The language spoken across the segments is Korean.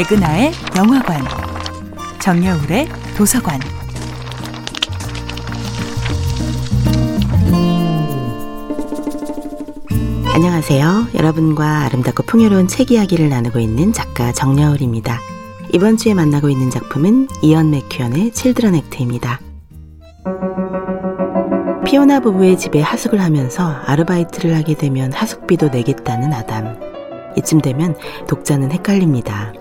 백은하의 영화관, 정여울의 도서관. 안녕하세요. 여러분과 아름답고 풍요로운 책 이야기를 나누고 있는 작가 정여울입니다. 이번 주에 만나고 있는 작품은 이언 맥큐언의 칠드런 액트입니다. 피오나 부부의 집에 하숙을 하면서 아르바이트를 하게 되면 하숙비도 내겠다는 아담. 이쯤 되면 독자는 헷갈립니다.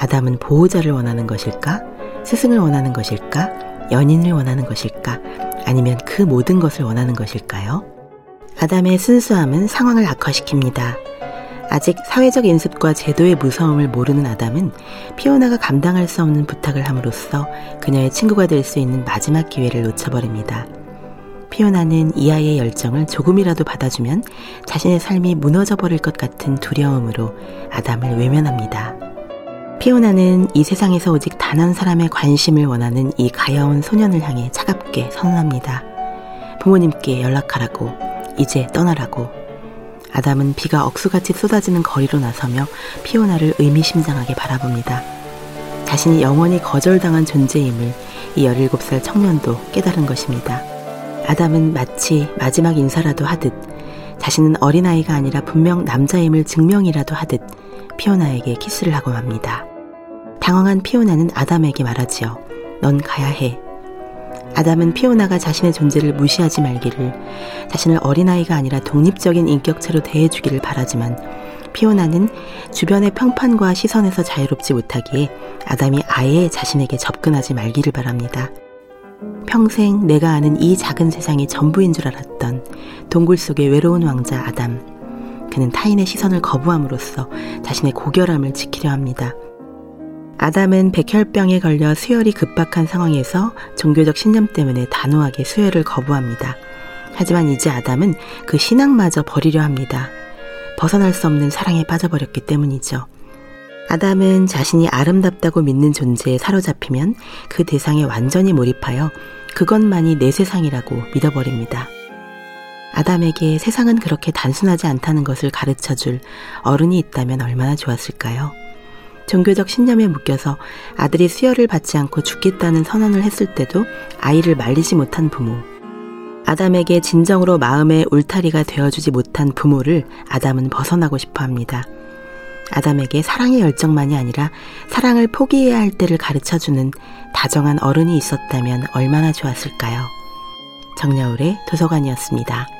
아담은 보호자를 원하는 것일까? 스승을 원하는 것일까? 연인을 원하는 것일까? 아니면 그 모든 것을 원하는 것일까요? 아담의 순수함은 상황을 악화시킵니다. 아직 사회적 인습과 제도의 무서움을 모르는 아담은 피오나가 감당할 수 없는 부탁을 함으로써 그녀의 친구가 될 수 있는 마지막 기회를 놓쳐버립니다. 피오나는 이 아이의 열정을 조금이라도 받아주면 자신의 삶이 무너져 버릴 것 같은 두려움으로 아담을 외면합니다. 피오나는 이 세상에서 오직 단 한 사람의 관심을 원하는 이 가여운 소년을 향해 차갑게 선언합니다. 부모님께 연락하라고, 이제 떠나라고. 아담은 비가 억수같이 쏟아지는 거리로 나서며 피오나를 의미심장하게 바라봅니다. 자신이 영원히 거절당한 존재임을 이 17살 청년도 깨달은 것입니다. 아담은 마치 마지막 인사라도 하듯 자신은 어린아이가 아니라 분명 남자임을 증명이라도 하듯 피오나에게 키스를 하고 맙니다. 당황한 피오나는 아담에게 말하지요. 넌 가야 해. 아담은 피오나가 자신의 존재를 무시하지 말기를, 자신을 어린아이가 아니라 독립적인 인격체로 대해주기를 바라지만, 피오나는 주변의 평판과 시선에서 자유롭지 못하기에 아담이 아예 자신에게 접근하지 말기를 바랍니다. 평생 내가 아는 이 작은 세상이 전부인 줄 알았던 동굴 속의 외로운 왕자 아담. 그는 타인의 시선을 거부함으로써 자신의 고결함을 지키려 합니다. 아담은 백혈병에 걸려 수혈이 급박한 상황에서 종교적 신념 때문에 단호하게 수혈을 거부합니다. 하지만 이제 아담은 그 신앙마저 버리려 합니다. 벗어날 수 없는 사랑에 빠져버렸기 때문이죠. 아담은 자신이 아름답다고 믿는 존재에 사로잡히면 그 대상에 완전히 몰입하여 그것만이 내 세상이라고 믿어버립니다. 아담에게 세상은 그렇게 단순하지 않다는 것을 가르쳐 줄 어른이 있다면 얼마나 좋았을까요? 종교적 신념에 묶여서 아들이 수혈을 받지 않고 죽겠다는 선언을 했을 때도 아이를 말리지 못한 부모. 아담에게 진정으로 마음의 울타리가 되어주지 못한 부모를 아담은 벗어나고 싶어 합니다. 아담에게 사랑의 열정만이 아니라 사랑을 포기해야 할 때를 가르쳐 주는 다정한 어른이 있었다면 얼마나 좋았을까요? 정여울의 도서관이었습니다.